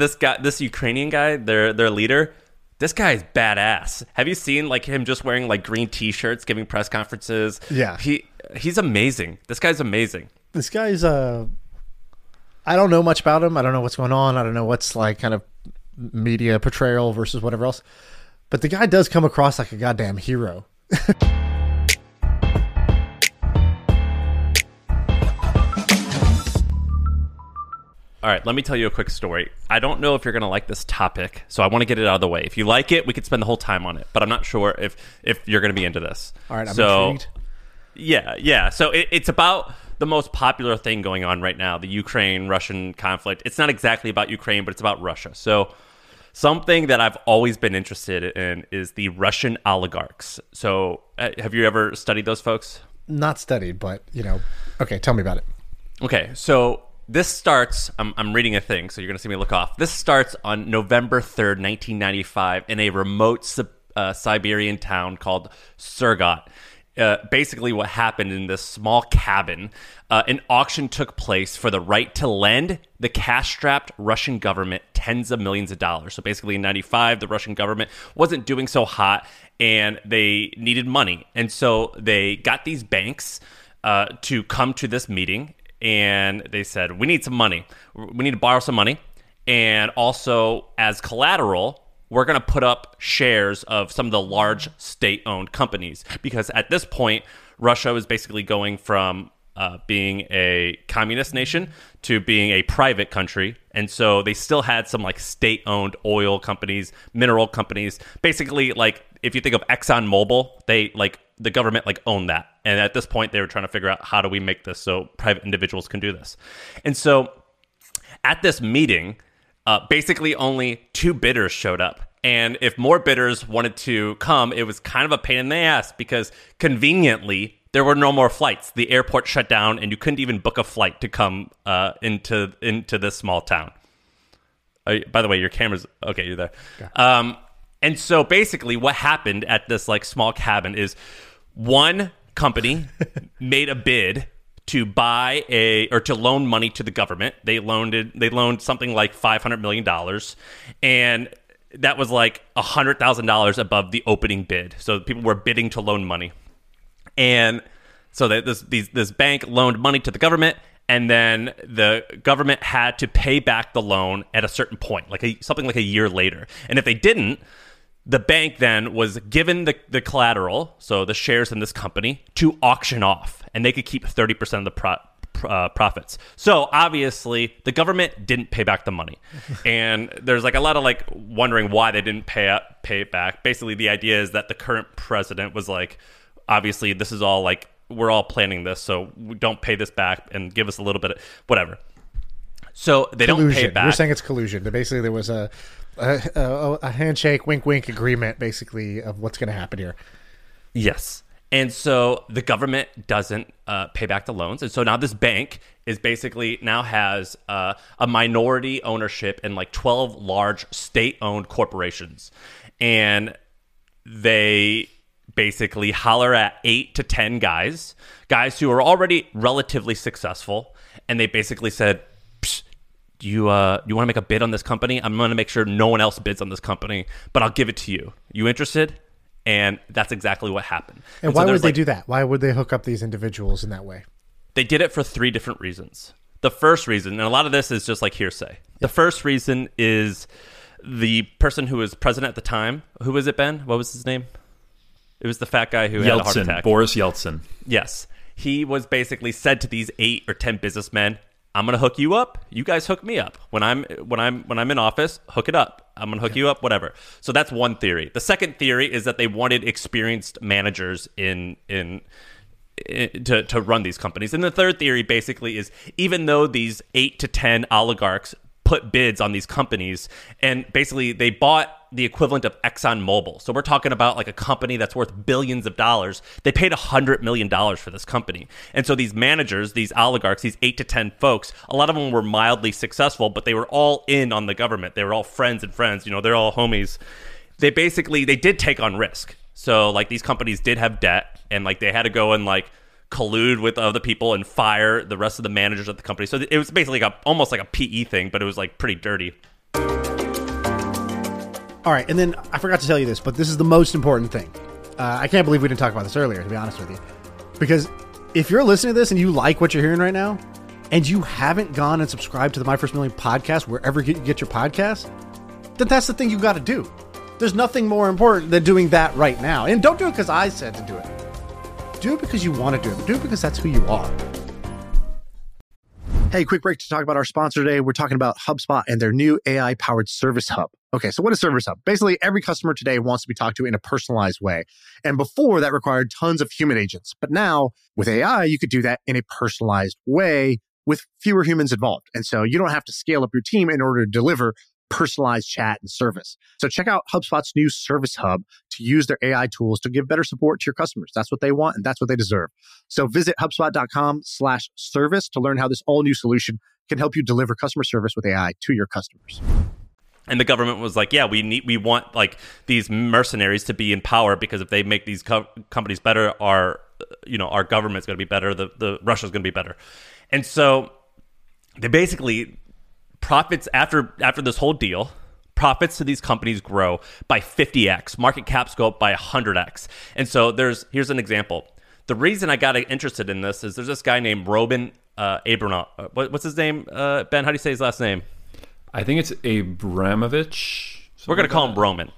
this guy, this Ukrainian guy, their their leader, this guy is badass. Have you seen like him just wearing like green t-shirts, giving press conferences? Yeah. he he's amazing. This guy's amazing. This guy's uh I don't know much about him. I don't know what's going on. I don't know what's like kind of media portrayal versus whatever else. But the guy does come across like a goddamn hero. All right, let me tell you a quick story. I don't know if you're going to like this topic, so I want to get it out of the way. If you like it, we could spend the whole time on it, but I'm not sure if if you're going to be into this. All right, I'm so, intrigued. Yeah, yeah. So it, it's about the most popular thing going on right now, the Ukraine Russian conflict. It's not exactly about Ukraine, but it's about Russia. So something that I've always been interested in is the Russian oligarchs. So uh, have you ever studied those folks? Not studied, but you know. Okay, tell me about it. Okay, so this starts. I'm, I'm reading a thing, so you're going to see me look off. This starts on November 3rd, 1995, in a remote uh, Siberian town called Surgut. Uh, basically, what happened in this small cabin, uh, an auction took place for the right to lend the cash strapped Russian government tens of millions of dollars. So basically, in 95, the Russian government wasn't doing so hot and they needed money. And so they got these banks uh, to come to this meeting and they said, We need some money. We need to borrow some money. And also, as collateral, we're going to put up shares of some of the large state owned companies because at this point, Russia was basically going from uh, being a communist nation to being a private country. And so they still had some like state owned oil companies, mineral companies. Basically, like if you think of ExxonMobil, they like the government like owned that. And at this point, they were trying to figure out how do we make this so private individuals can do this. And so at this meeting, uh, basically only two bidders showed up. And if more bidders wanted to come, it was kind of a pain in the ass because conveniently there were no more flights. The airport shut down, and you couldn't even book a flight to come uh, into into this small town. Uh, by the way, your camera's okay. You're there. Um, and so basically, what happened at this like small cabin is one company made a bid to buy a or to loan money to the government. They loaned it, they loaned something like five hundred million dollars, and that was like hundred thousand dollars above the opening bid. So people were bidding to loan money, and so that this these, this bank loaned money to the government. And then the government had to pay back the loan at a certain point, like a, something like a year later. And if they didn't, the bank then was given the, the collateral, so the shares in this company, to auction off, and they could keep 30% of the pro, uh, profits. So obviously, the government didn't pay back the money, and there's like a lot of like wondering why they didn't pay up, pay it back. Basically, the idea is that the current president was like, obviously, this is all like we're all planning this, so we don't pay this back and give us a little bit of whatever. So they don't pay it back. You're saying it's collusion. But basically, there was a a, a, handshake, wink, wink agreement, basically, of what's going to happen here. Yes. And so the government doesn't uh, pay back the loans. And so now this bank is basically now has uh, a minority ownership in like 12 large state owned corporations. And they basically holler at eight to 10 guys, guys who are already relatively successful. And they basically said, "Psh, do you uh you want to make a bid on this company? I'm going to make sure no one else bids on this company, but I'll give it to you. You interested? And that's exactly what happened. And, so why would they like- do that? Why would they hook up these individuals in that way? They did it for three different reasons. The first reason, and a lot of this is just like hearsay. The first reason is the person who was president at the time. Who was it, Ben? What was his name? It was the fat guy who had a heart attack. Boris Yeltsin. Yes. He was basically said to these eight or ten businessmen, I'm gonna hook you up. You guys hook me up. When I'm when I'm when I'm in office, hook it up. I'm gonna hook you up, whatever. So that's one theory. The second theory is that they wanted experienced managers in in i- to, to run these companies. And the third theory basically is even though these eight to 10 oligarchs put bids on these companies and basically they bought the equivalent of ExxonMobil. So we're talking about like a company that's worth billions of dollars. They paid $100 million for this company. And so these managers, these oligarchs, these eight to 10 folks, a lot of them were mildly successful, but they were all in on the government. They were all friends and friends. You know, they're all homies. They basically, they did take on risk. So like these companies did have debt and like they had to go and like collude with other people and fire the rest of the managers at the company. So it was basically like a, almost like a PE thing, but it was like pretty dirty. All right, and then I forgot to tell you this, but this is the most important thing. Uh, I can't believe we didn't talk about this earlier, to be honest with you. Because if you're listening to this and you like what you're hearing right now, and you haven't gone and subscribed to the My First Million podcast wherever you get your podcast, then that's the thing you got to do. There's nothing more important than doing that right now. And don't do it because I said to do it. Do it because you want to do it. Do it because that's who you are. Hey, quick break to talk about our sponsor today. We're talking about HubSpot and their new AI powered service hub. Okay, so what is Service Hub? Basically, every customer today wants to be talked to in a personalized way. And before that required tons of human agents. But now with AI, you could do that in a personalized way with fewer humans involved. And so you don't have to scale up your team in order to deliver personalized chat and service. So check out HubSpot's new Service Hub to use their AI tools to give better support to your customers. That's what they want and that's what they deserve. So visit HubSpot.com slash service to learn how this all new solution can help you deliver customer service with AI to your customers. And the government was like, "Yeah, we need, we want like these mercenaries to be in power because if they make these co- companies better, our, you know, our government's going to be better. The the Russia's going to be better." And so they basically profits after after this whole deal profits to these companies grow by 50x market caps go up by 100x and so there's here's an example the reason i got interested in this is there's this guy named roman uh, Abramoff. Uh, what, what's his name uh, ben how do you say his last name I think it's Abramovich. we're going to call him roman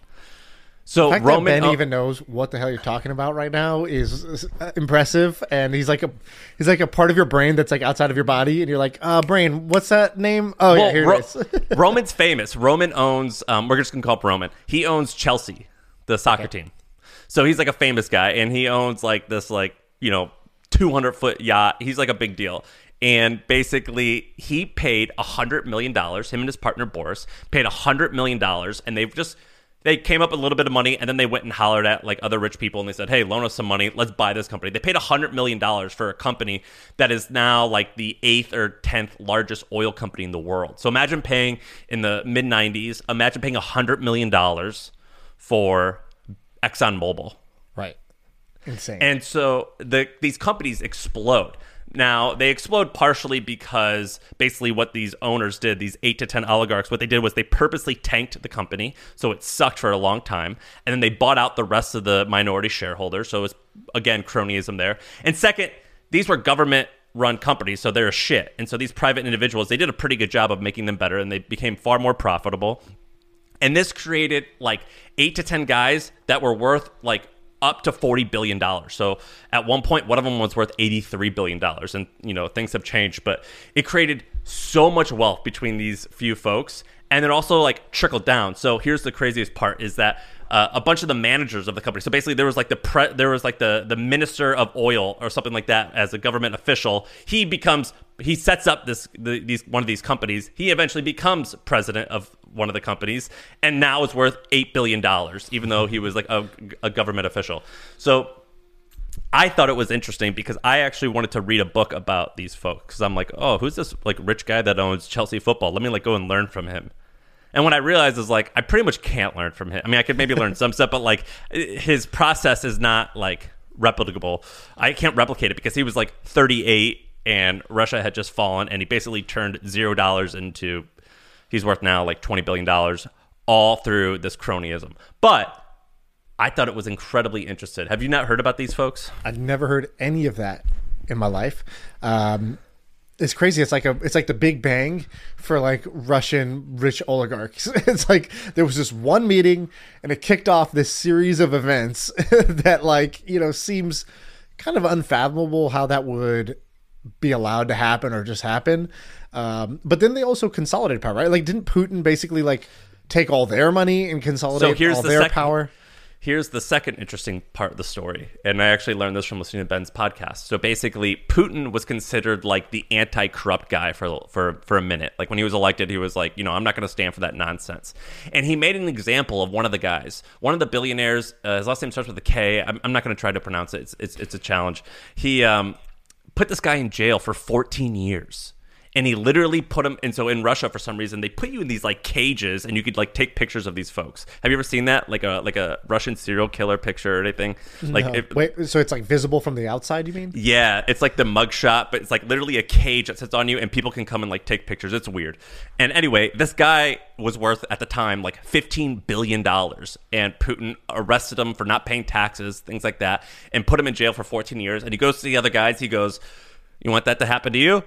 so The fact roman that Ben uh, even knows what the hell you're talking about right now is, is, uh, impressive, and he's like a he's like a part of your brain that's like outside of your body, and you're like, uh, brain, what's that name? Oh yeah, Well, here Ro- it is. Roman's famous. Roman owns. Um, we're just gonna call him Roman. He owns Chelsea, the soccer team. So he's like a famous guy, and he owns like this like you know 200 foot yacht. He's like a big deal. And basically, he paid a hundred million dollars. Him and his partner Boris paid a hundred million dollars, and they've just they came up with a little bit of money, and then they went and hollered at like other rich people, and they said, "Hey, loan us some money. Let's buy this company." They paid a hundred million dollars for a company that is now like the eighth or tenth largest oil company in the world. So imagine paying in the mid '90s. Imagine paying a hundred million dollars for ExxonMobil. right, insane. And so the these companies explode. Now they explode partially because basically what these owners did, these eight to ten oligarchs, what they did was they purposely tanked the company, so it sucked for a long time, and then they bought out the rest of the minority shareholders. So it was again cronyism there. And second, these were government run companies, so they're a shit. And so these private individuals, they did a pretty good job of making them better, and they became far more profitable. And this created like eight to 10 guys that were worth like up to $40 billion. So at one point, one of them was worth $83 billion. And, you know, things have changed, but it created so much wealth between these few folks. And it also like trickled down. So here's the craziest part is that uh, a bunch of the managers of the company. So basically, there was like the pre- there was like the the minister of oil or something like that as a government official. He becomes he sets up this the, these one of these companies. He eventually becomes president of one of the companies, and now it's worth eight billion dollars, even though he was like a, a government official. So I thought it was interesting because I actually wanted to read a book about these folks because I'm like, oh, who's this like rich guy that owns Chelsea football? Let me like go and learn from him. And what I realized is like I pretty much can't learn from him. I mean, I could maybe learn some stuff, but like his process is not like replicable. I can't replicate it because he was like 38 and Russia had just fallen and he basically turned zero dollars into he's worth now like 20 billion dollars all through this cronyism. But I thought it was incredibly interesting. Have you not heard about these folks? I've never heard any of that in my life. Um, it's crazy. It's like a it's like the Big Bang for like Russian rich oligarchs. It's like there was this one meeting and it kicked off this series of events that like, you know, seems kind of unfathomable how that would be allowed to happen or just happen. Um, but then they also consolidated power, right? Like didn't Putin basically like take all their money and consolidate here's all the their second- power? Here's the second interesting part of the story. And I actually learned this from listening to Ben's podcast. So basically, Putin was considered like the anti corrupt guy for, for, for a minute. Like when he was elected, he was like, you know, I'm not going to stand for that nonsense. And he made an example of one of the guys, one of the billionaires. Uh, his last name starts with a K. I'm, I'm not going to try to pronounce it, it's, it's, it's a challenge. He um, put this guy in jail for 14 years. And he literally put them. And so in Russia, for some reason, they put you in these like cages, and you could like take pictures of these folks. Have you ever seen that, like a like a Russian serial killer picture or anything? Like, No. it- Wait, so it's like visible from the outside? You mean? yeah, it's like the mugshot, but it's like literally a cage that sits on you, and people can come and like take pictures. It's weird. And anyway, this guy was worth at the time like fifteen billion dollars, and Putin arrested him for not paying taxes, things like that, and put him in jail for fourteen years. And he goes to the other guys. He goes. You want that to happen to you?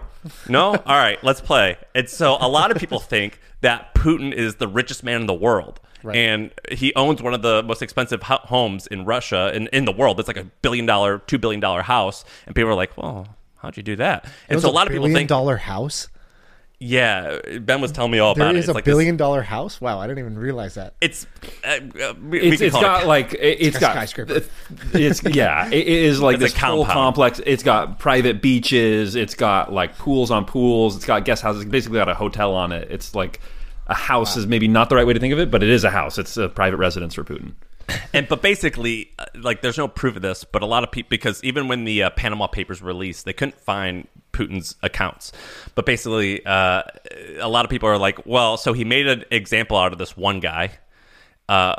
No? All right, let's play. And so a lot of people think that Putin is the richest man in the world. Right. And he owns one of the most expensive ho- homes in Russia and in the world. It's like a billion dollar, two billion dollar house, and people are like, "Well, how'd you do that?" And so a lot of people think, dollar house. "Yeah." Ben was telling me all There about is it. a It's like billion dollar house. Wow, I didn't even realize that. It's uh, uh, we, we It's, can it's call got it, like it, it's a got skyscraper. It's yeah, it, it is like It's a this whole complex. It's got private beaches. It's got like pools on pools. It's got guest houses. It's basically got a hotel on it. It's like a house is maybe not the right way to think of it, but it is a house. It's a private residence for Putin. And but basically, uh, like, there's no proof of this, but a lot of people because even when the uh, Panama Papers released, they couldn't find Putin's accounts. But basically, uh, a lot of people are like, "Well, so he made an example out of this one guy." uh,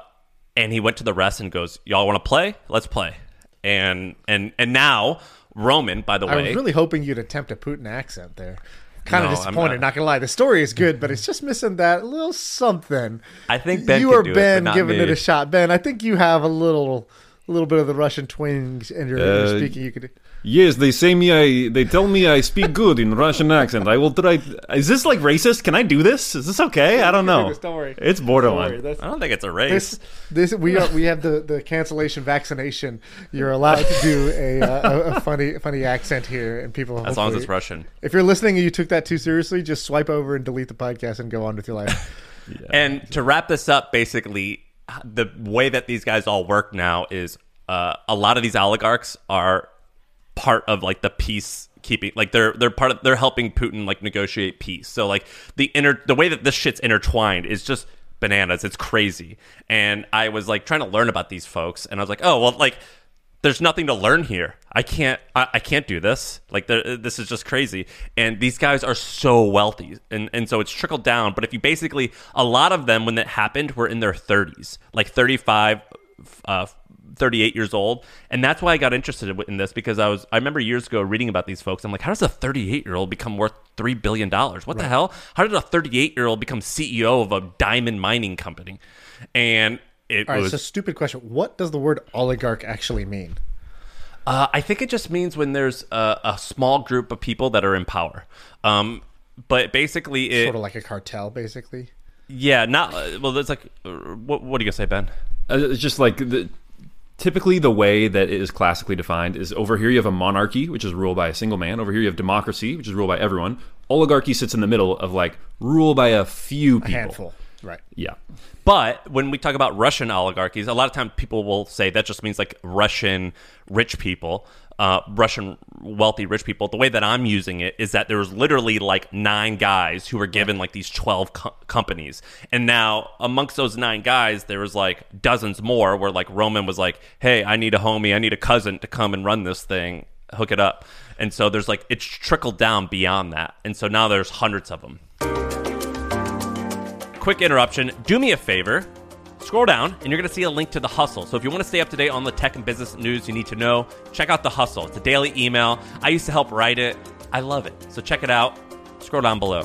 and he went to the rest and goes, "Y'all want to play? Let's play." And and and now Roman, by the I way, I was really hoping you'd attempt a Putin accent there. Kind No, of disappointed. not. Not. gonna lie, the story is good, but it's just missing that little something. I think Ben you could or do it, Ben not giving me. it a shot. Ben, I think you have a little, a little bit of the Russian twinge in your, in your Uh, speaking. You could. Yes, they say me. I they tell me I speak good in Russian accent. I will try. Is this like racist? Can I do this? Is this okay? I don't know. don't worry. It's borderline. That's, I don't think it's a race. this, this, we are, we have the, the cancellation vaccination. You're allowed to do a, uh, a, a funny, funny accent here, and people. as long as it's Russian. If you're listening and you took that too seriously, just swipe over and delete the podcast and go on with your life. And to wrap this up, basically, the way that these guys all work now is uh, a lot of these oligarchs are part of like the peace keeping like they're they're part of they're helping Putin like negotiate peace. So like the inner the way that this shit's intertwined is just bananas. It's crazy. And I was like trying to learn about these folks and I was like, "Oh, well like there's nothing to learn here. I can't I, I can't do this. Like this is just crazy. And these guys are so wealthy. And and so it's trickled down, but if you basically a lot of them when that happened were in their 30s, like 35 uh 38 years old and that's why i got interested in this because i was i remember years ago reading about these folks i'm like how does a 38 year old become worth 3 billion dollars what the hell how did a 38 year old become ceo of a diamond mining company and it All right, was so stupid question. What does the word oligarch actually mean? Uh, I think it just means when there's a, a small group of people that are in power. Um, but basically, it, Sort of like a cartel, basically. yeah, not uh, well. There's like, uh, what, what are you gonna say, Ben? Uh, It's just like the, typically the way that it is classically defined is over here you have a monarchy, which is ruled by a single man. Over here you have democracy, which is ruled by everyone. Oligarchy sits in the middle of like rule by a few A people. handful. Right. Yeah. But when we talk about Russian oligarchies, a lot of times people will say that just means like Russian rich people, uh, Russian wealthy rich people. The way that I'm using it is that there was literally like nine guys who were given like these 12 co- companies. And now amongst those nine guys, there was like dozens more where like Roman was like, hey, I need a homie, I need a cousin to come and run this thing, hook it up. And so there's like, it's trickled down beyond that. And so now there's hundreds of them quick interruption. Do me a favor. Scroll down and you're going to see a link to The Hustle. So if you want to stay up to date on the tech and business news you need to know, check out The Hustle. It's a daily email. I used to help write it. I love it. So check it out. Scroll down below.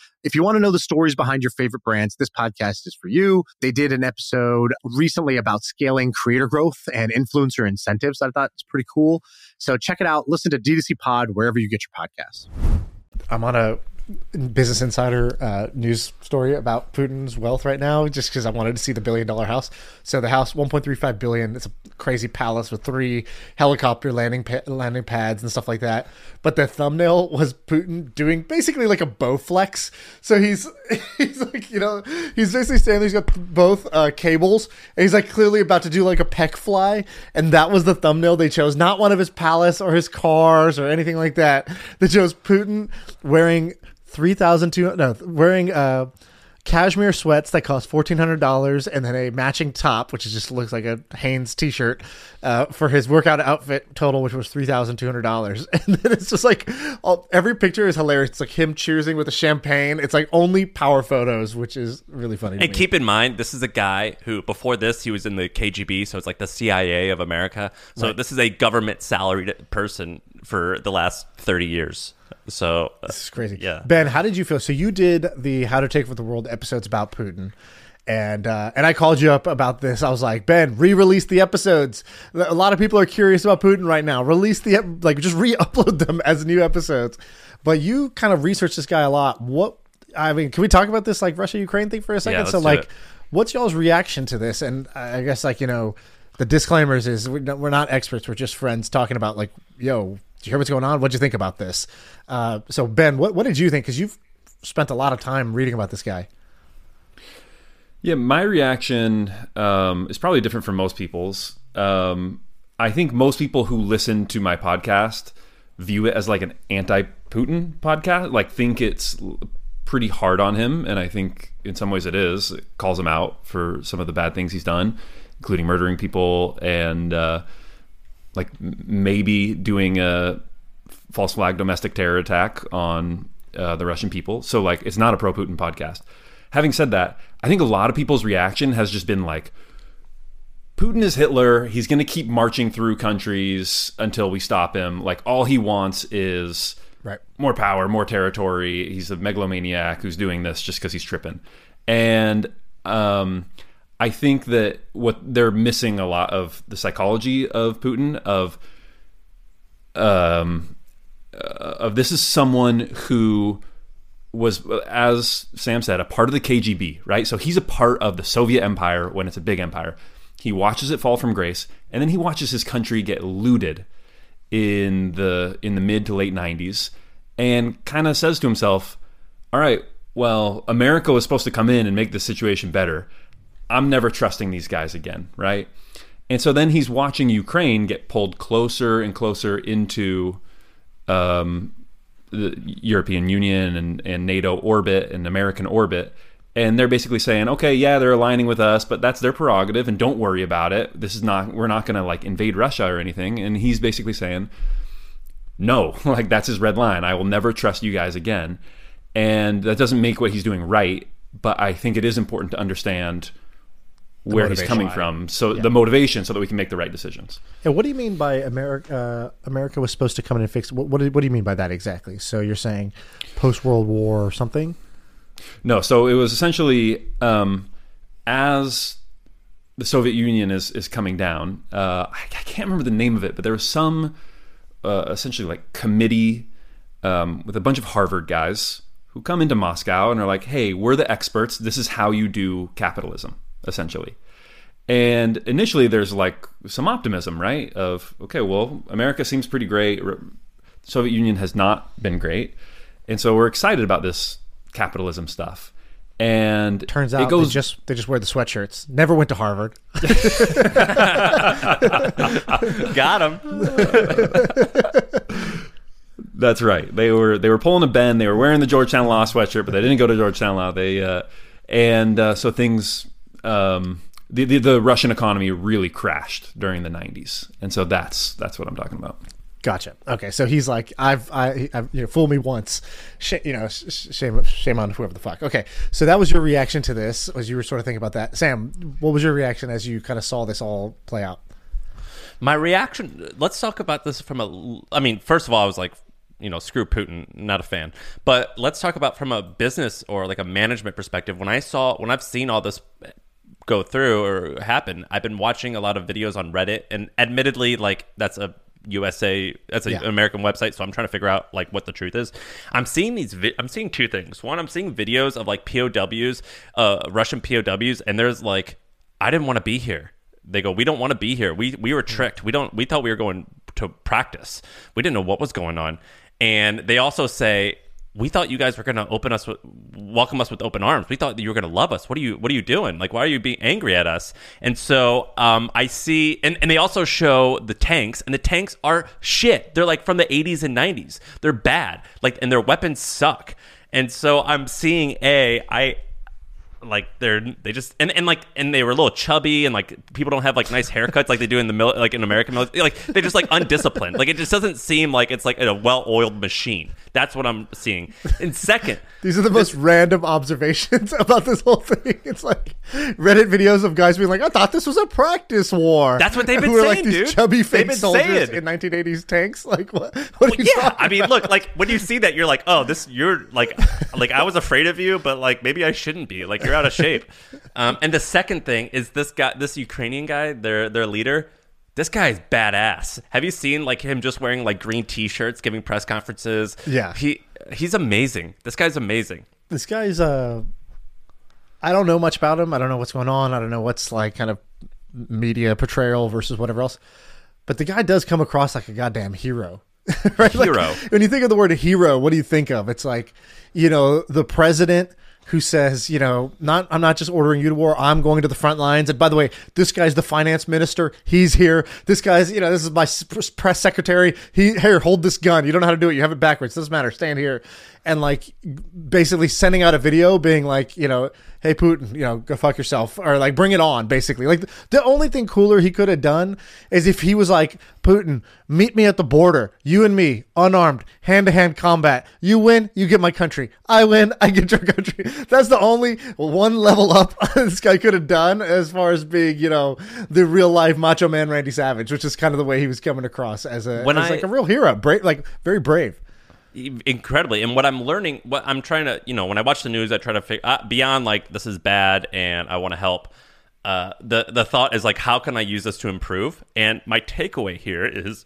If you want to know the stories behind your favorite brands, this podcast is for you. They did an episode recently about scaling creator growth and influencer incentives I thought was pretty cool. So check it out. Listen to D2C Pod wherever you get your podcasts. I'm on a Business Insider uh, news story about Putin's wealth right now, just because I wanted to see the billion dollar house. So the house, 1.35 billion. It's a crazy palace with three helicopter landing pa- landing pads and stuff like that. But the thumbnail was Putin doing basically like a Bowflex. So he's he's like you know he's basically standing. He's got both uh, cables, and he's like clearly about to do like a pec fly. And that was the thumbnail they chose, not one of his palace or his cars or anything like that. They chose Putin wearing three thousand two no wearing uh cashmere sweats that cost fourteen hundred dollars and then a matching top which just looks like a Hanes t-shirt uh, for his workout outfit total which was three thousand two hundred dollars. And then it's just like all, every picture is hilarious. It's like him cheersing with a champagne. It's like only power photos which is really funny to And keep in mind, this is a guy who, before this, he was in the KGB, so it's like the CIA of America. So this is a government salaried person for the last 30 years. So, uh, This is crazy. Yeah. Ben, how did you feel? So you did the How to Take Over the World episodes about Putin. And uh, and I called you up about this. I was like, Ben, re-release the episodes. A lot of people are curious about Putin right now. Release the ep- like, just re-upload them as new episodes. But you kind of researched this guy a lot. What I mean, can we talk about this like Russia Ukraine thing for a second? let's so like, it. what's y'all's reaction to this? And I guess like you know, the disclaimers is we're we're not experts. We're just friends talking about like, yo, do you hear what's going on? What'd you think about this? Uh, so Ben, what what did you think? Because you've spent a lot of time reading about this guy. Yeah, my reaction um, is probably different from most people's. Um, I think most people who listen to my podcast view it as like an anti-Putin podcast, like think it's pretty hard on him, and I think in some ways it is. It calls him out for some of the bad things he's done, including murdering people and uh, like maybe doing a false flag domestic terror attack on uh, the Russian people. So like it's not a pro Putin podcast. Having said that, I think a lot of people's reaction has just been like Putin is Hitler. He's going to keep marching through countries until we stop him. Like all he wants is Right. more power, more territory. He's a megalomaniac who's doing this just because he's tripping. And um, I think that what they're missing a lot of the psychology of Putin of um, uh, of this is someone who was, as Sam said, a part of the KGB, right? So he's a part of the Soviet Empire when it's a big empire. He watches it fall from grace, and then he watches his country get looted in the in the mid to late 90s, and kind of says to himself, "All right, well, America was supposed to come in and make the situation better. I'm never trusting these guys again, right?" And so then he's watching Ukraine get pulled closer and closer into um, the European Union and, and NATO orbit and American orbit. And they're basically saying, okay, yeah, they're aligning with us, but that's their prerogative, and don't worry about it. This is not, we're not going to like invade Russia or anything. And he's basically saying, no, like that's his red line. I will never trust you guys again. And that doesn't make what he's doing right, but I think it is important to understand where he's coming from. So the motivation, so that we can make the right decisions. And what do you mean by America? Uh, America was supposed to come in and fix. What, what, do, what do you mean by that exactly? So you're saying post World War or something? No, so it was essentially um, as the Soviet Union is is coming down. Uh, I, I can't remember the name of it, but there was some uh, essentially like committee um, with a bunch of Harvard guys who come into Moscow and are like, "Hey, we're the experts. This is how you do capitalism, essentially." And initially, there's like some optimism, right? Of okay, well, America seems pretty great. Soviet Union has not been great, and so we're excited about this capitalism stuff. And Turns out it goes they just they just wear the sweatshirts. Never went to Harvard. got him. That's right. They were they were pulling a Ben. They were wearing the Georgetown Law sweatshirt, but they didn't go to Georgetown Law. They uh, and uh, so things. Um, the, the the Russian economy really crashed during the '90s, and so that's that's what I'm talking about. Gotcha. Okay, so he's like, I've, I, I've you know, fool me once, Sh- you know, sh- sh- shame, shame on whoever the fuck. Okay, so that was your reaction to this, as you were sort of thinking about that. Sam, what was your reaction as you kind of saw this all play out? My reaction. Let's talk about this from a. I mean, first of all, I was like, you know, screw Putin, not a fan. But let's talk about from a business or like a management perspective. When I saw, when I've seen all this go through or happen, I've been watching a lot of videos on Reddit, and admittedly, like that's a USA. That's an Yeah. American website, so I'm trying to figure out like what the truth is. I'm seeing these. Vi- I'm seeing two things. One, I'm seeing videos of like POWs, uh, Russian POWs, and there's like, I didn't want to be here. They go, we don't want to be here. We we were tricked. We don't. We thought we were going to practice. We didn't know what was going on. And they also say, we thought you guys were going to open us with, welcome us with open arms. We thought you were going to love us. What are you What are you doing? Like, why are you being angry at us? And so um, I see, and, and they also show the tanks, and the tanks are shit. They're like from the 80s and 90s. They're bad. Like, and their weapons suck. And so I'm seeing a I like they're they just and, and like and they were a little chubby and like people don't have like nice haircuts like they do in the mil- like in American mil- like they're just like undisciplined like it just doesn't seem like it's like a well-oiled machine that's what I'm seeing and second These are the most random observations about this whole thing. It's like Reddit videos of guys being like, "I thought this was a practice war." That's what they've been like saying, these dude. chubby fake soldiers saying. in 1980s tanks. Like what? What are you yeah I mean look like when you see that you're like oh this you're like like I was afraid of you but like maybe I shouldn't be like you're out of shape um, and the second thing is this guy this Ukrainian guy their their leader this guy is badass. Have you seen like him just wearing like green t-shirts, giving press conferences? Yeah. he he's amazing. This guy's amazing. this guy's uh I don't know much about him. I don't know what's going on. I don't know what's like kind of media portrayal versus whatever else. But the guy does come across like a goddamn hero. right? Like, Hero. when you think of the word hero, what do you think of? It's like, you know, the president who says, you know, not I'm not just ordering you to war, I'm going to the front lines. And by the way, this guy's the finance minister. He's here. This guy's, you know, this is my press secretary. He here, hold this gun. You don't know how to do it. You have it backwards. Doesn't matter. Stand here. And like basically sending out a video being like, you know, hey Putin, you know, go fuck yourself or like bring it on basically. Like the only thing cooler he could have done is if he was like, Putin, meet me at the border. You and me, unarmed, hand-to-hand combat. You win, you get my country. I win, I get your country. That's the only one level up this guy could have done as far as being, you know, the real life macho man Randy Savage, which is kind of the way he was coming across as a When as I- like a real hero, brave like very brave. Incredibly. And what i'm learning what i'm trying to you know when i watch the news i try to figure uh, beyond like this is bad and i want to help uh, the the thought is like how can i use this to improve? And my takeaway here is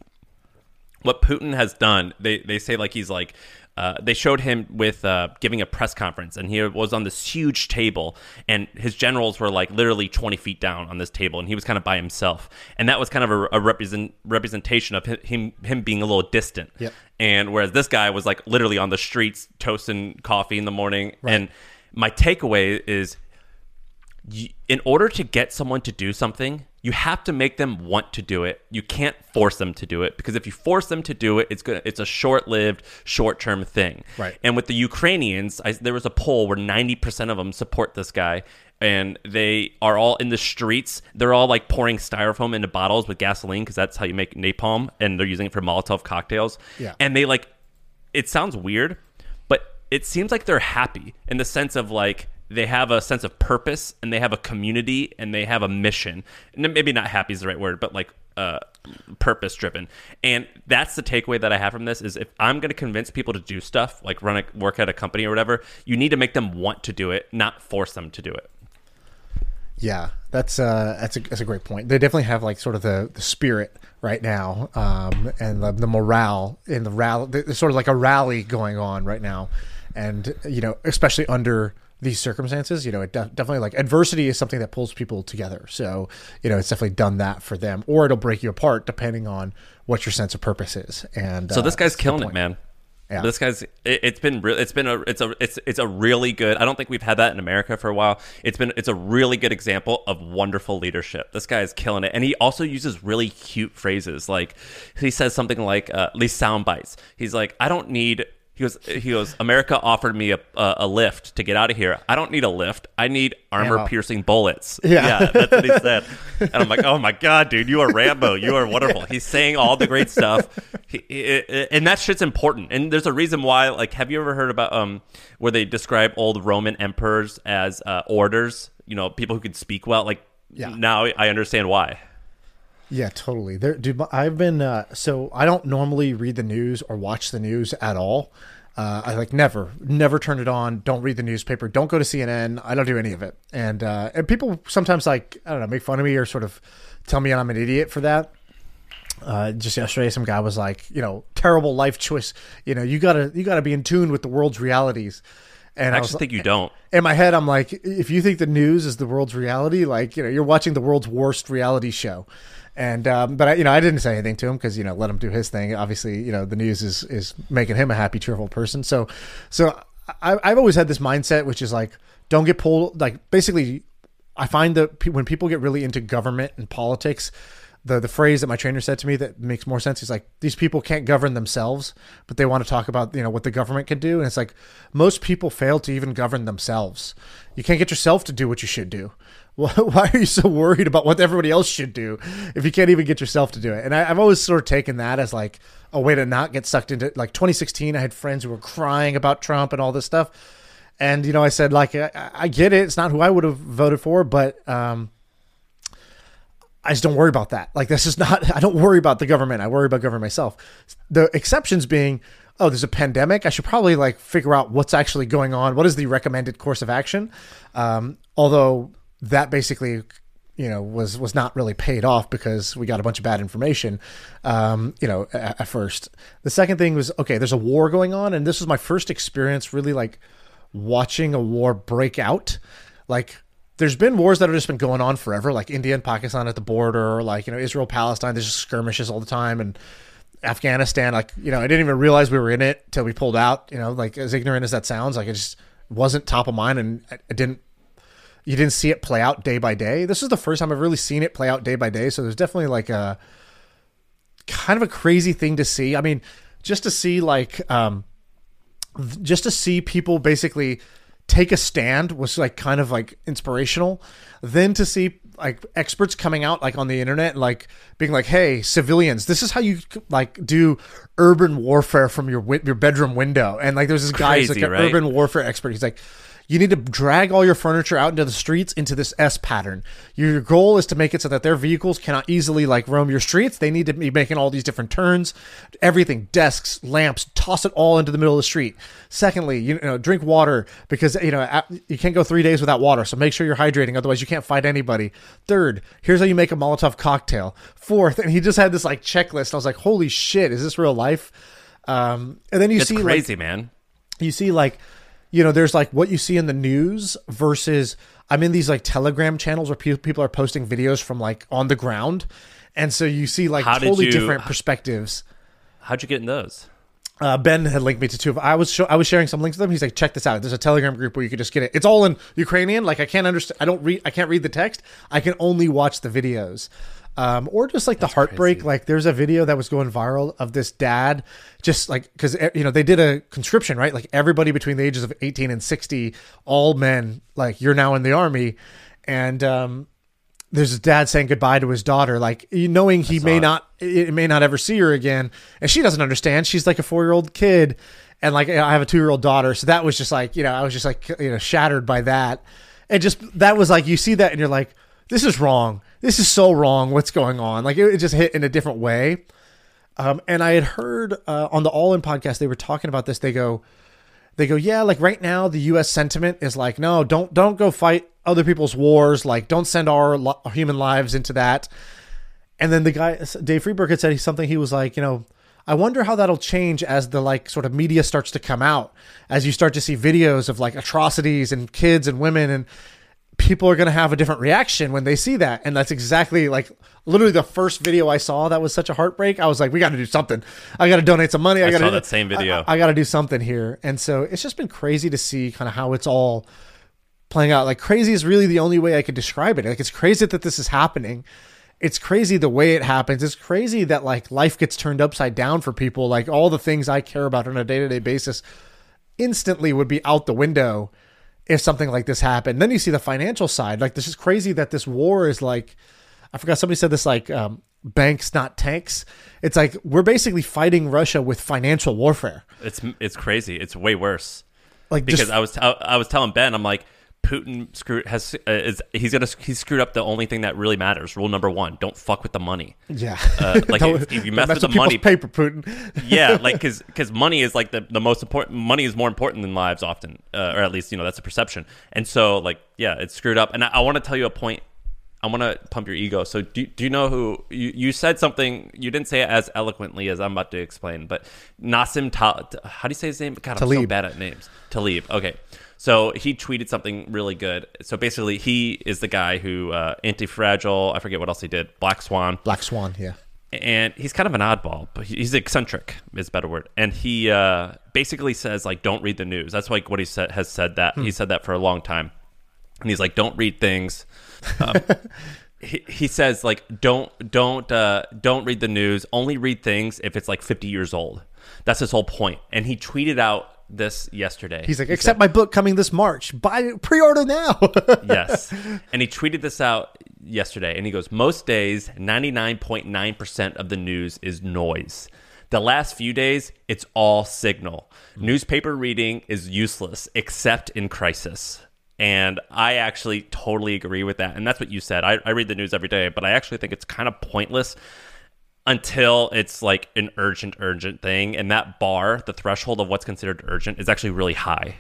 what Putin has done, they they say like he's like uh, they showed him with uh, giving a press conference, and he was on this huge table, and his generals were like literally twenty feet down on this table, and he was kind of by himself, and that was kind of a, a represent representation of him him being a little distant. Yep. And whereas this guy was like literally on the streets toasting coffee in the morning, and my takeaway is in order to get someone to do something, you have to make them want to do it. You can't force them to do it because if you force them to do it, it's gonna it's a short-lived, short-term thing. Right. And with the Ukrainians, I, there was a poll where 90% of them support this guy and they are all in the streets. They're all like pouring styrofoam into bottles with gasoline because that's how you make napalm and they're using it for Molotov cocktails. Yeah. And they like it sounds weird, but it seems like they're happy in the sense of like they have a sense of purpose and they have a community and they have a mission. And maybe not happy is the right word, but like uh, purpose driven. And that's the takeaway that I have from this is if I'm going to convince people to do stuff like run a work at a company or whatever, you need to make them want to do it, not force them to do it. Yeah, that's uh, that's a that's a great point. They definitely have like sort of the, the spirit right now, um, and the, the morale in the rally. There's sort of like a rally going on right now, and you know, especially under these circumstances, you know, it de- definitely like adversity is something that pulls people together. So you know, it's definitely done that for them, or it'll break you apart depending on what your sense of purpose is. And So uh, this guy's that's killing it, man. Yeah. This guy's it, it's been real it's been a it's a it's it's a really good I don't think we've had that in America for a while. It's been it's a really good example of wonderful leadership. This guy is killing it. And he also uses really cute phrases. Like he says something like uh, at least sound bites. He's like, I don't need he goes. He goes. America offered me a, a, a lift to get out of here. I don't need a lift. I need armor-piercing bullets. Yeah. that's what he said. And I'm like, oh my god, dude, you are Rambo. You are wonderful. He's saying all the great stuff, he, and that shit's important. And there's a reason why. Like, have you ever heard about um where they describe old Roman emperors as uh, orators? You know, people who could speak well. Like, Yeah. now I understand why. Yeah, totally. There, dude. I've been uh, so I don't normally read the news or watch the news at all. Uh, I like never, never turn it on. Don't read the newspaper. Don't go to CNN. I don't do any of it. And uh, and people sometimes like I don't know make fun of me or sort of tell me I'm an idiot for that. Uh, just yesterday, some guy was like, you know, terrible life choice. You know, you gotta you gotta be in tune with the world's realities. And I I, actually think you don't. in my head, I'm like, if you think the news is the world's reality, like you know, you're watching the world's worst reality show. And um, but I, you know, I didn't say anything to him because you know, let him do his thing. Obviously, you know, the news is is making him a happy, cheerful person. So, so I, I've always had this mindset, which is like, don't get pulled. Like basically, I find that when people get really into government and politics, the the phrase that my trainer said to me that makes more sense is like these people can't govern themselves, but they want to talk about you know what the government can do, and it's like most people fail to even govern themselves. You can't get yourself to do what you should do. Why are you so worried about what everybody else should do if you can't even get yourself to do it? And I, I've always sort of taken that as like a way to not get sucked into like 2016. I had friends who were crying about Trump and all this stuff. And you know, I said like I, I get it. It's not who I would have voted for, but um, I just don't worry about that. Like this is not. I don't worry about the government. I worry about government myself. The exceptions being, oh, there's a pandemic. I should probably like figure out what's actually going on. What is the recommended course of action? Um, although that basically you know was was not really paid off because we got a bunch of bad information um, you know at, at first. The second thing was okay there's a war going on and this was my first experience really like watching a war break out. Like there's been wars that have just been going on forever like india and pakistan at the border like you know israel palestine there's just skirmishes all the time and afghanistan like you know i didn't even realize we were in it till we pulled out you know like as ignorant as that sounds like it just wasn't top of mind and i didn't you didn't see it play out day by day. This is the first time I've really seen it play out day by day. So there's definitely like a kind of a crazy thing to see. I mean, just to see like um just to see people basically take a stand was like kind of like inspirational. Then to see like experts coming out like on the internet like being like hey civilians this is how you like do urban warfare from your wi- your bedroom window and like there's this guy who's like an right? urban warfare expert he's like you need to drag all your furniture out into the streets into this S pattern. Your goal is to make it so that their vehicles cannot easily like roam your streets. They need to be making all these different turns, everything, desks, lamps, toss it all into the middle of the street. Secondly, you know, drink water because you know you can't go three days without water. So make sure you're hydrating, otherwise you can't fight anybody. Third, here's how you make a Molotov cocktail. Fourth, and he just had this like checklist. I was like, holy shit, is this real life? Um, and then you It's see like, crazy, man. you see like you know there's like what you see in the news versus i'm in these like telegram channels where pe- people are posting videos from like on the ground and so you see like How totally you- different perspectives How'd you get in those? uh, Ben had linked me to two of. I was show, I was sharing some links with him. He's like, check this out. There's a Telegram group where you can just get it. It's all in Ukrainian. Like I can't understand. I don't read. I can't read the text. I can only watch the videos. Um, or just like the heartbreak. Like there's a video that was going viral of this dad, just like because you know they did a conscription, right? Like everybody between the ages of 18 and 60, all men, like you're now in the army, and um, there's his dad saying goodbye to his daughter, like knowing he may it. not, it may not ever see her again, and she doesn't understand. She's like a four year old kid, and like I have a two year old daughter, so that was just like you know I was just like you know shattered by that, and just that was like you see that and you're like this is wrong, this is so wrong. What's going on? Like it, it just hit in a different way. Um, and I had heard uh, on the All In podcast they were talking about this. They go, they go, yeah, like right now the U.S. sentiment is like, no, don't don't go fight other people's wars. Like, don't send our li- human lives into that. And then the guy, Dave Friedberg, had said something. He was like, you know, I wonder how that'll change as the like sort of media starts to come out, as you start to see videos of like atrocities and kids and women and people are going to have a different reaction when they see that. And that's exactly like literally the first video I saw that was such a heartbreak. I was like, we got to do something. I got to donate some money. I, I got to do that same video. I, I got to do something here. And so it's just been crazy to see kind of how it's all playing out. Like crazy is really the only way I could describe it. Like it's crazy that this is happening. It's crazy the way it happens. It's crazy that like life gets turned upside down for people. Like all the things I care about on a day to day basis instantly would be out the window if something like this happened. Then you see the financial side. Like this is crazy that this war is like I forgot somebody said this like um, banks not tanks. It's like we're basically fighting Russia with financial warfare. It's it's crazy. It's way worse. Like because just I was I, I was telling Ben, I'm like, Putin screwed has uh, is he's gonna he's screwed up the only thing that really matters. Rule number one: don't fuck with the money. yeah, Uh, like if, if you don't mess with the money, paper, Putin. yeah, like because because money is like the the most important. Money is more important than lives often, uh, or at least you know that's a perception. And so like yeah, it's screwed up. And I, I want to tell you a point. I want to pump your ego. So do, do you know who you, you said something? You didn't say it as eloquently as I'm about to explain, but Nassim Ta- how do you say his name? God, I'm so bad at names. Taleb. Okay. So he tweeted something really good. So basically, he is the guy who uh, anti-fragile. I forget what else he did. Black Swan Black Swan, yeah. and he's kind of an oddball, but he's eccentric is a better word. And he uh, basically says like, "Don't read the news." That's like what he said has said that he said that for a long time. And he's like, "Don't read things." Um, he, he says like, "Don't don't uh, don't read the news. Only read things if it's like 50 years old." That's his whole point. And he tweeted out this yesterday. He's like, He except my book coming this March. Buy pre-order now. yes. And he tweeted this out yesterday and he goes, Most days, 99.9% of the news is noise. The last few days, it's all signal. Newspaper reading is useless except in crisis. And I actually totally agree with that. And that's what you said. I, I read the news every day, but I actually think it's kind of pointless until it's like an urgent, urgent thing. And that bar, the threshold of what's considered urgent, is actually really high.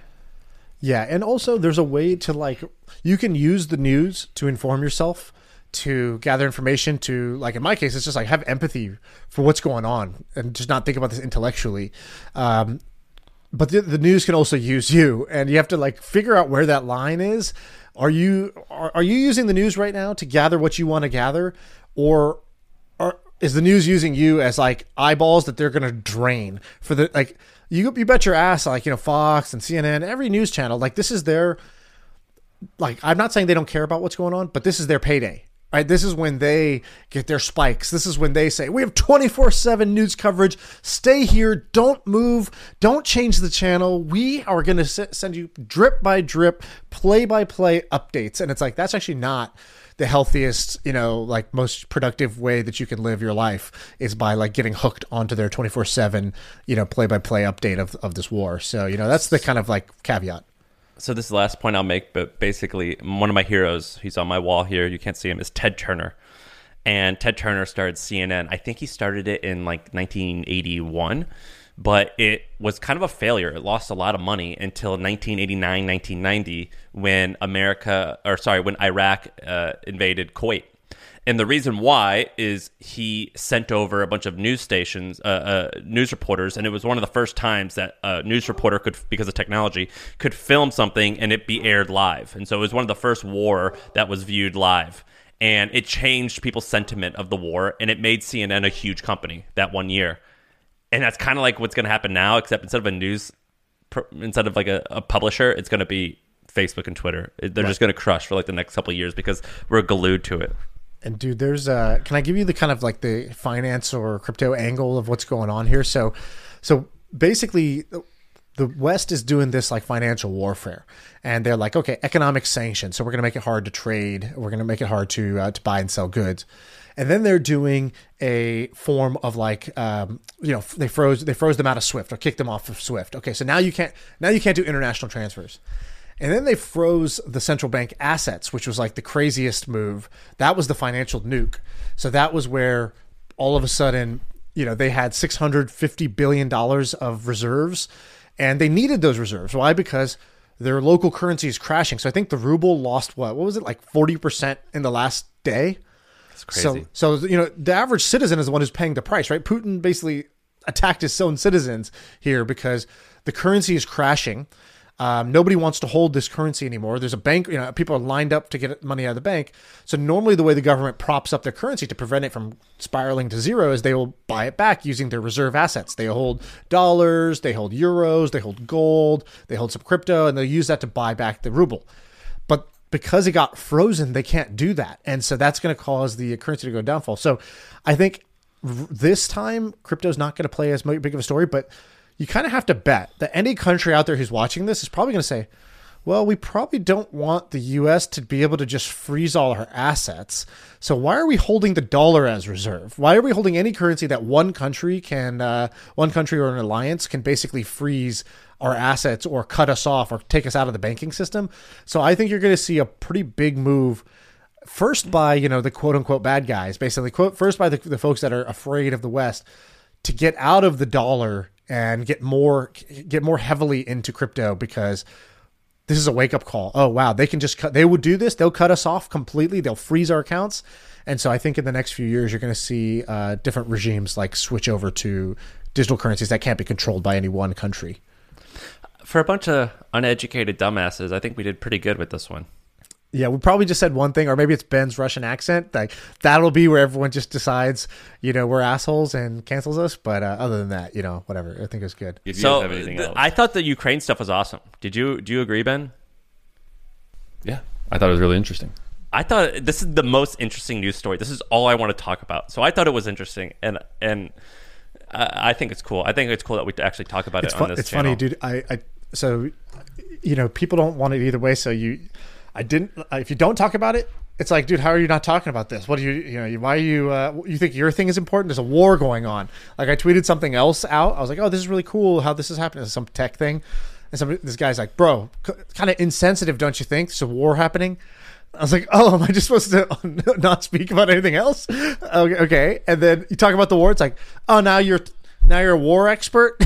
Yeah, and also there's a way to like you can use the news to inform yourself, to gather information, to like in my case, it's just like have empathy for what's going on and just not think about this intellectually. Um, but the, the news can also use you, and you have to like figure out where that line is. Are you are, are you using the news right now to gather what you want to gather, or is the news using you as like eyeballs that they're going to drain for the like you you bet your ass like you know Fox and CNN every news channel like this is their like I'm not saying they don't care about what's going on but this is their payday right? This is when they get their spikes. This is when they say we have 24/7 news coverage. Stay here. Don't move. Don't change the channel. We are going to send you drip by drip play by play updates. And it's like that's actually not the healthiest, you know, like most productive way that you can live your life is by like getting hooked onto their 24 7, you know, play by play update of, of this war. So, you know, that's the kind of like caveat. So this is the last point I'll make, but basically, one of my heroes, he's on my wall here. You can't see him. Is Ted Turner, and Ted Turner started CNN. I think he started it in like 1981, but it was kind of a failure. It lost a lot of money until 1989, 1990, when America, or sorry, when Iraq uh, invaded Kuwait. And the reason why is he sent over a bunch of news stations, uh, uh, news reporters, and it was one of the first times that a news reporter could, because of technology, could film something and it be aired live. And so it was one of the first war that was viewed live. And it changed people's sentiment of the war, and it made CNN a huge company that one year. And that's kind of like what's going to happen now, except instead of a news, instead of like a, a publisher, it's going to be Facebook and Twitter. They're right. just going to crush for like the next couple of years because we're glued to it. And dude, there's uh can I give you the kind of like the finance or crypto angle of what's going on here? So so basically the West is doing this like financial warfare, and they're like, okay, economic sanctions. So we're going to make it hard to trade. We're going to make it hard to uh, to buy and sell goods, and then they're doing a form of like, um, you know, they froze they froze them out of Swift or kicked them off of Swift. Okay, so now you can't now you can't do international transfers. And then they froze the central bank assets, which was like the craziest move. That was the financial nuke. So that was where all of a sudden, you know, they had $650 billion of reserves and they needed those reserves. Why? Because their local currency is crashing. So I think the ruble lost what? What was it? Like 40% in the last day? So, so, you know, the average citizen is the one who's paying the price, right? Putin basically attacked his own citizens here because the currency is crashing. Um, nobody wants to hold this currency anymore. There's a bank, you know, people are lined up to get money out of the bank. So normally the way the government props up their currency to prevent it from spiraling to zero is they will buy it back using their reserve assets. They hold dollars, they hold euros, they hold gold, they hold some crypto, and they'll use that to buy back the ruble. Because it got frozen, they can't do that. And so that's going to cause the currency to go downfall. So I think this time crypto's not going to play as big of a story, but you kind of have to bet that any country out there who's watching this is probably going to say, well, we probably don't want the US to be able to just freeze all our assets. So why are we holding the dollar as reserve? Why are we holding any currency that one country can, uh, one country or an alliance can basically freeze our assets or cut us off or take us out of the banking system? So I think you're going to see a pretty big move first by, you know, the quote unquote bad guys, basically quote first by the, the folks that are afraid of the West to get out of the dollar and get more get more heavily into crypto because this is a wake up call. Oh wow, they can just cut. They would do this. They'll cut us off completely. They'll freeze our accounts. And so I think in the next few years, you're going to see uh, different regimes like switch over to digital currencies that can't be controlled by any one country. For a bunch of uneducated dumbasses, I think we did pretty good with this one. Yeah, we probably just said one thing, or maybe it's Ben's Russian accent. Like that'll be where everyone just decides, you know, we're assholes and cancels us. But uh, other than that, you know, whatever. I think it's good. If you So have anything th- else, I thought the Ukraine stuff was awesome. Did you do you agree, Ben? yeah, I thought it was really interesting. I thought this is the most interesting news story. This is all I want to talk about. So I thought it was interesting, and and I I think it's cool. I think it's cool that we actually talk about It's it fun, on this It's channel. funny, dude. I, I so you know people don't want it either way. So you, I didn't. uh, If you don't talk about it, it's like, dude, how are you not talking about this? What do you, you know, why are you, uh, you think your thing is important? There's a war going on. Like I tweeted something else out. I was like, oh, this is really cool how this is happening. Some tech thing. And some this guy's like, bro, kind of insensitive, don't you think? There's a war happening. I was like, oh, am I just supposed to not speak about anything else? Okay, okay. And then you talk about the war. It's like, oh, now you're now you're a war expert.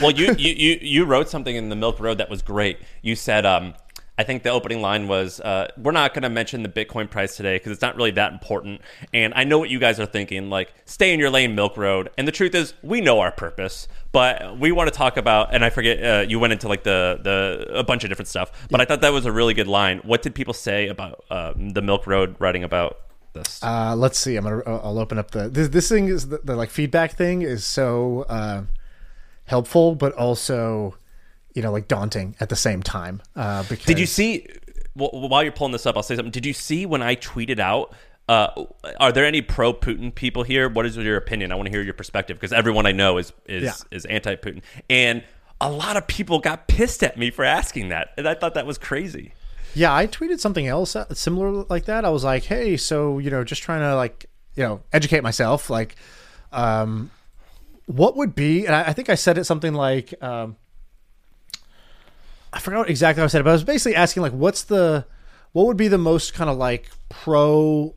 Well, you, you you you wrote something in the Milk Road that was great. You said, um, I think the opening line was, uh, "We're not going to mention the Bitcoin price today because it's not really that important." And I know what you guys are thinking, like, stay in your lane, Milk Road. And the truth is, we know our purpose, but we want to talk about. And I forget, uh, you went into like the the a bunch of different stuff, but I thought that was a really good line. What did people say about um, the Milk Road writing about this? Uh, let's see. I'm gonna. I'll open up the. This, this thing is the, the like feedback thing is so uh, helpful, but also, you know, like daunting at the same time. Uh, because Did you see? Well, while you're pulling this up, I'll say something. Did you see when I tweeted out? Uh, are there any pro Putin people here? What is your opinion? I want to hear your perspective because everyone I know is is Yeah. is anti Putin, and a lot of people got pissed at me for asking that, and I thought that was crazy. Yeah, I tweeted something else uh, similar like that. I was like, "Hey, so you know, just trying to like, you know, educate myself. Like, um, what would be?" And I, I think I said it something like, um, I forgot exactly how I said it, but I was basically asking like, "What's the, what would be the most kind of like pro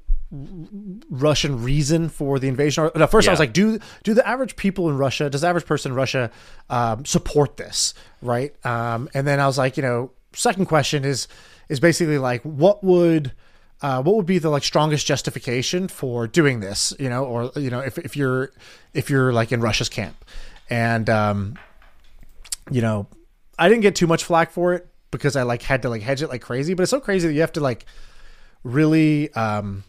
Russian reason for the invasion. Or, no, first I was like, do do the average people in Russia, does the average person in Russia um, support this, right? Um, and then I was like, you know, second question is is basically like, what would uh, what would be the like strongest justification for doing this, you know, or you know, if if you're if you're like in Russia's camp, and um, you know, I didn't get too much flack for it because I like had to like hedge it like crazy, but it's so crazy that you have to like really um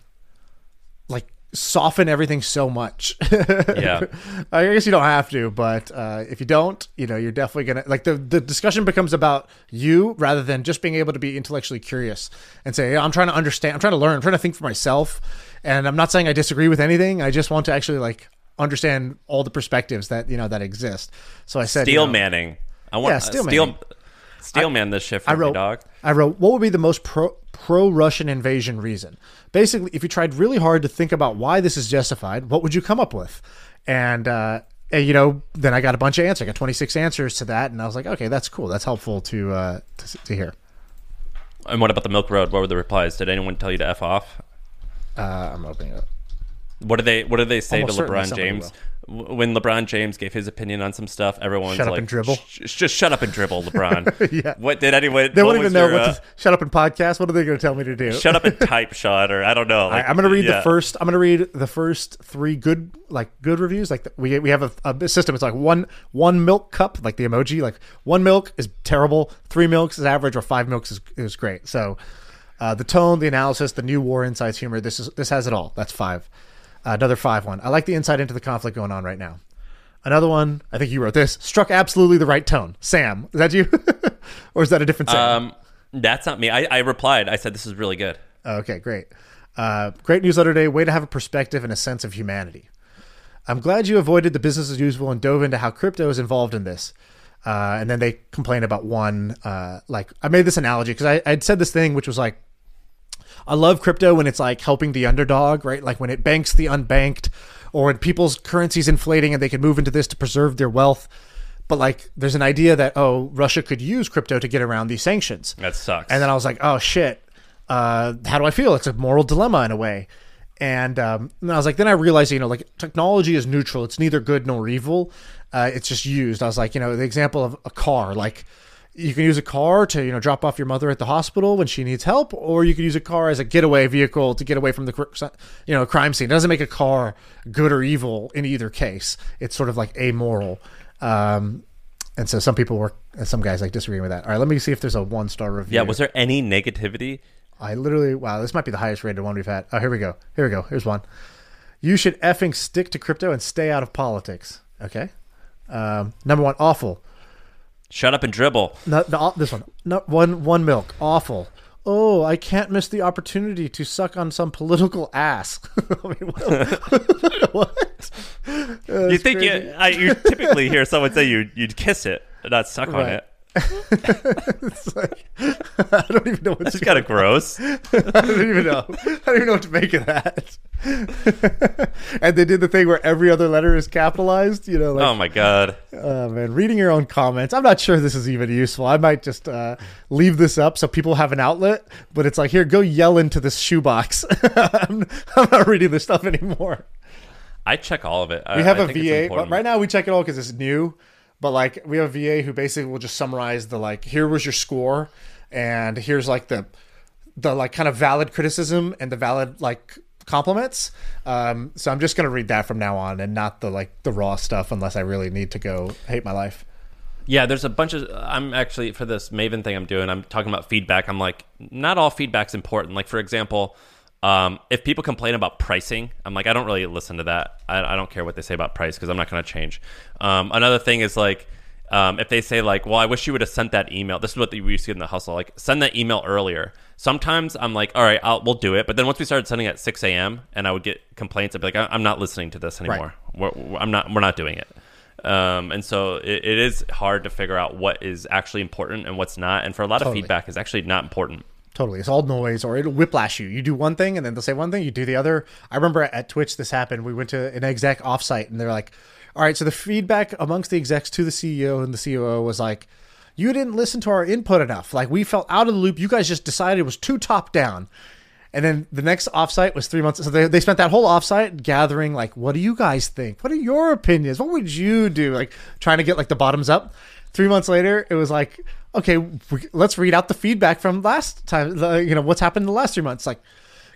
soften everything so much. Yeah. I guess you don't have to, but uh, if you don't, you know, you're definitely gonna like the the discussion becomes about you rather than just being able to be intellectually curious and say, yeah, I'm trying to understand, I'm trying to learn, I'm trying to think for myself, and I'm not saying I disagree with anything. I just want to actually like understand all the perspectives that you know that exist. So I said, you Steel know, manning. I want Yeah, uh, steel steel man this shit for I wrote, dog. I wrote, what would be the most pro pro Russian invasion reason? Basically, if you tried really hard to think about why this is justified, what would you come up with? And uh, and, you know, then I got a bunch of answers. I got 26 answers to that, and I was like, okay, that's cool. That's helpful to uh, to, to hear. And what about the Milk Road? What were the replies? Did anyone tell you to f off? Uh, I'm opening it. up. What do they What did they say Almost to LeBron James W- when LeBron James gave his opinion on some stuff? everyone's Shut up like, and dribble. "Sh- just shut up and dribble, LeBron." Yeah. What did anyone? They won't even know your, what uh, to shut up in podcast. What are they going to tell me to do? shut up and type, shot, or I don't know. I, like, I'm going to read yeah. the first. I'm going to read the first three good, like good reviews. Like the, we we have a, a system. It's like one one milk cup, like the emoji. Like one milk is terrible, three milks is average, or five milks is, is great. So uh, the tone, the analysis, the new war insights, humor. This is this has it all. That's five. Another five one. I like the insight into the conflict going on right now. Another one. I think you wrote this. Struck absolutely the right tone. Sam, is that you, or is that a different Sam? Um, that's not me. I, I replied. I said this is really good. Okay, great. Uh, great newsletter day. Way to have a perspective and a sense of humanity. I'm glad you avoided the business as usual and dove into how crypto is involved in this. Uh, and then they complain about one, uh, like I made this analogy because I I'd said this thing which was like, I love crypto when it's like helping the underdog, right? Like when it banks the unbanked, or when people's currency's inflating and they can move into this to preserve their wealth. But like, there's an idea that oh, Russia could use crypto to get around these sanctions. That sucks. And then I was like, oh shit, uh, how do I feel? It's a moral dilemma in a way. And, um, and I was like, then I realized, you know, like technology is neutral. It's neither good nor evil. Uh, it's just used. I was like, you know, the example of a car, like, you can use a car to you know drop off your mother at the hospital when she needs help, or you can use a car as a getaway vehicle to get away from the you know crime scene. It doesn't make a car good or evil in either case. It's sort of like amoral. Um, and so some people were, and some guys like disagreeing with that. All right, let me see if there's a one star review. Yeah, was there any negativity? I literally, wow, this might be the highest rated one we've had. Oh, here we go. Here we go. Here's one. You should effing stick to crypto and stay out of politics. Okay. Um, number one, awful. Shut up and dribble. No, no, uh, this one. No, one, one milk. Awful. Oh, I can't miss the opportunity to suck on some political ass. I mean, what? what? you think you, I, you typically hear someone say you you'd kiss it, not suck on it. it's like, I don't even know what It's kind of gross. I don't even know. I don't even know what to make of that. and they did the thing where every other letter is capitalized. You know, like Oh my god. Oh man, reading your own comments. I'm not sure this is even useful. I might just uh, leave this up so people have an outlet. But it's like, here, go yell into this shoebox. I'm, I'm not reading this stuff anymore. I check all of it. We have a VA. But right now, we check it all because it's new. But like, we have a VA who basically will just summarize the like, here was your score, and here's like the the like kind of valid criticism and the valid like compliments. Um, so I'm just gonna read that from now on and not the like the raw stuff unless I really need to go hate my life. Yeah, there's a bunch of. I'm actually for this Maven thing I'm doing. I'm talking about feedback. I'm like, not all feedback's important. Like for example, um, if people complain about pricing, I'm like, I don't really listen to that. I, I don't care what they say about price because I'm not going to change. Um, another thing is like, um, if they say like, well, I wish you would have sent that email. This is what we used to get in the hustle. Like, send that email earlier. Sometimes I'm like, all right, I'll, we'll do it. But then once we started sending at 6 a.m. and I would get complaints, I'd be like, I- I'm not listening to this anymore. We're, we're- I'm not. We're not doing it. Um, and so it, it is hard to figure out what is actually important and what's not. And for a lot Totally. of feedback, is actually not important. Totally. It's all noise or it'll whiplash you. You do one thing and then they'll say one thing, you do the other. I remember at Twitch this happened. We went to an exec offsite and they're like, all right, so the feedback amongst the execs to the CEO and the COO was like, you didn't listen to our input enough. Like we felt out of the loop. You guys just decided it was too top down. And then the next offsite was three months. So they, they spent that whole offsite gathering, like, what do you guys think? What are your opinions? What would you do? Like, trying to get like the bottoms up. Three months later, it was like, okay, let's read out the feedback from last time. The, you know, what's happened in the last three months? Like,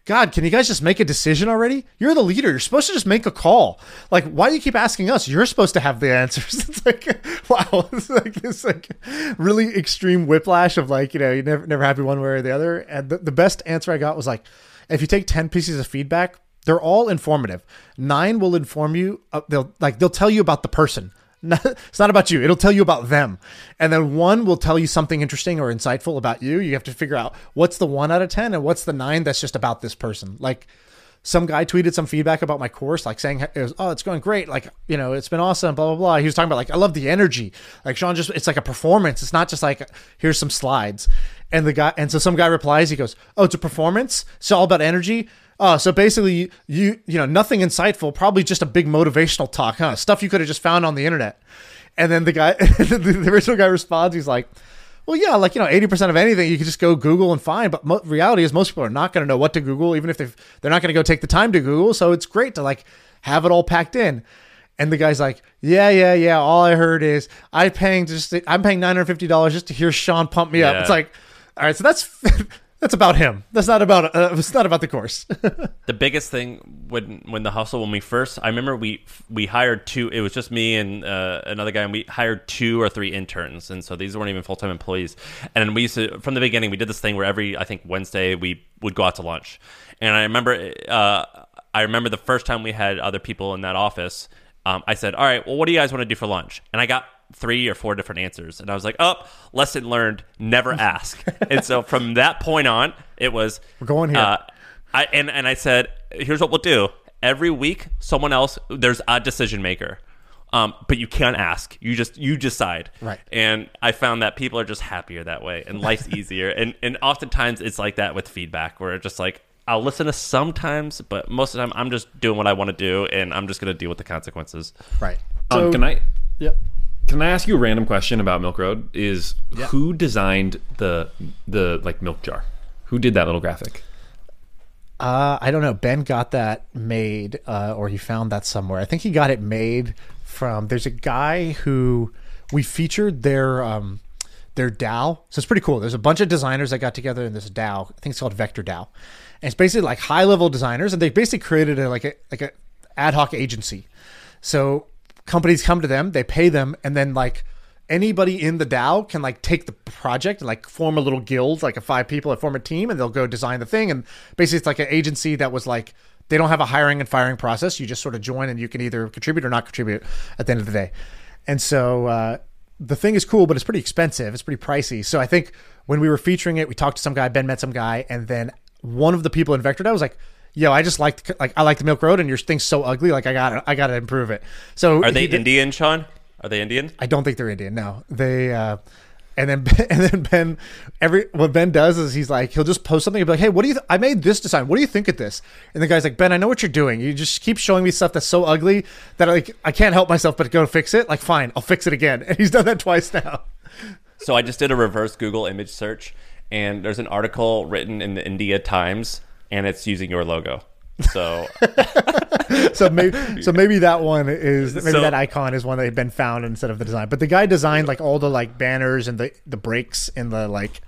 God, can you guys just make a decision already? You're the leader. You're supposed to just make a call. Like, why do you keep asking us? You're supposed to have the answers. It's like, wow, it's like this like really extreme whiplash of like, you know, you never never happy one way or the other. And the, the best answer I got was like, if you take ten pieces of feedback, they're all informative. Nine will inform you. Uh, they'll like they'll tell you about the person. It's not about you. It'll tell you about them. And then one will tell you something interesting or insightful about you. You have to figure out what's the one out of 10 and what's the nine that's just about this person. Like some guy tweeted some feedback about my course, like saying, it was, oh, it's going great. Like, you know, it's been awesome, blah, blah, blah. He was talking about like, I love the energy. Like Shaan just, it's like a performance. It's not just like, here's some slides. And the guy, and so some guy replies, he goes, oh, it's a performance. It's all about energy. Oh, so basically, you you know nothing insightful, probably just a big motivational talk, huh? Stuff you could have just found on the internet. And then the guy, the original guy responds, he's like, "Well, yeah, like you know, eighty percent of anything you can just go Google and find, but mo- reality is most people are not going to know what to Google, even if they they're not going to go take the time to Google. So it's great to like have it all packed in." And the guy's like, "Yeah, yeah, yeah. All I heard is I paying just I'm paying nine hundred fifty dollars just to hear Shaan pump me up. It's like, all right, so that's." That's about him. That's not about. Uh, it's not about the course. the biggest thing when when the hustle when we first I remember we we hired two it was just me and uh, another guy and we hired two or three interns and so these weren't even full time employees and we used to from the beginning we did this thing where every I think Wednesday we would go out to lunch and I remember uh, I remember the first time we had other people in that office um, I said all right well what do you guys want to do for lunch and I got three or four different answers and I was like oh lesson learned never ask and so from that point on it was We're going here. uh, I and and I said, here's what we'll do. Every week, someone else there's a decision maker. Um, but you can't ask. You just you decide. Right. And I found that people are just happier that way and life's easier. And and oftentimes it's like that with feedback where it's just like I'll listen to sometimes, but most of the time I'm just doing what I want to do and I'm just gonna deal with the consequences. right. Um, can I Yep. Can I ask you a random question about Milk Road? Is who designed the the like milk jar? Who did that little graphic? Uh, I don't know. Ben got that made, uh, or he found that somewhere. I think he got it made from. There's a guy who we featured their um, their DAO. So it's pretty cool. There's a bunch of designers that got together in this DAO. I think it's called Vector DAO, and it's basically like high level designers, and they basically created a like a like a ad hoc agency. So companies come to them, they pay them, and then like anybody in the DAO can like take the project and like form a little guild, like a five people that form a team, and they'll go design the thing. And basically, it's like an agency that was like they don't have a hiring and firing process. You just sort of join, and you can either contribute or not contribute at the end of the day. And so uh, the thing is cool, but it's pretty expensive. It's pretty pricey. So I think when we were featuring it, we talked to some guy. Ben met some guy, and then one of the people in Vector DAO was like yo, I just like like I like the Milk Road, and your thing's so ugly. Like I got I got to improve it. So Are they did- Indian, Shaan? Are they Indian? I don't think they're Indian. No, they. uh and then and then Ben, every what Ben does is he's like he'll just post something and be like, hey, what do you? Th- I made this design. What do you think of this? And the guy's like, Ben, I know what you're doing. You just keep showing me stuff that's so ugly that like I can't help myself but go fix it. Like, fine, I'll fix it again. And he's done that twice now. So I just did a reverse Google image search, and there's an article written in the India Times, and it's using your logo. So so maybe so maybe that one is maybe So- that icon is one that had been found instead of the design. But the guy designed like all the like banners and the the breaks in the like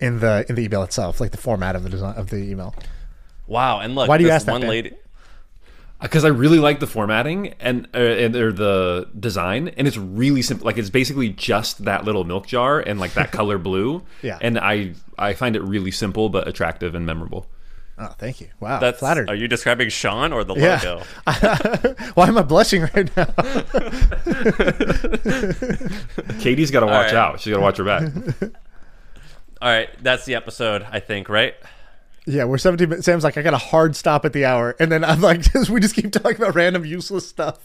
in the in the email itself, like the format of the design of the email. wow, and look, Why do you this ask that, one Ben? lady. because I really like the formatting and uh, and or the design, and it's really simple. Like it's basically just that little milk jar and like that color blue. Yeah. and I I find it really simple but attractive and memorable. Oh, thank you. Wow, That's flattered. Are you describing Shaan or the Yeah. logo? Why am I blushing right now? Katie's got to watch right. out. She's got to watch her back. All right, that's the episode. I think, right? yeah, we're 17 minutes. Sam's like, I got a hard stop at the hour. And then I'm like, we just keep talking about random useless stuff.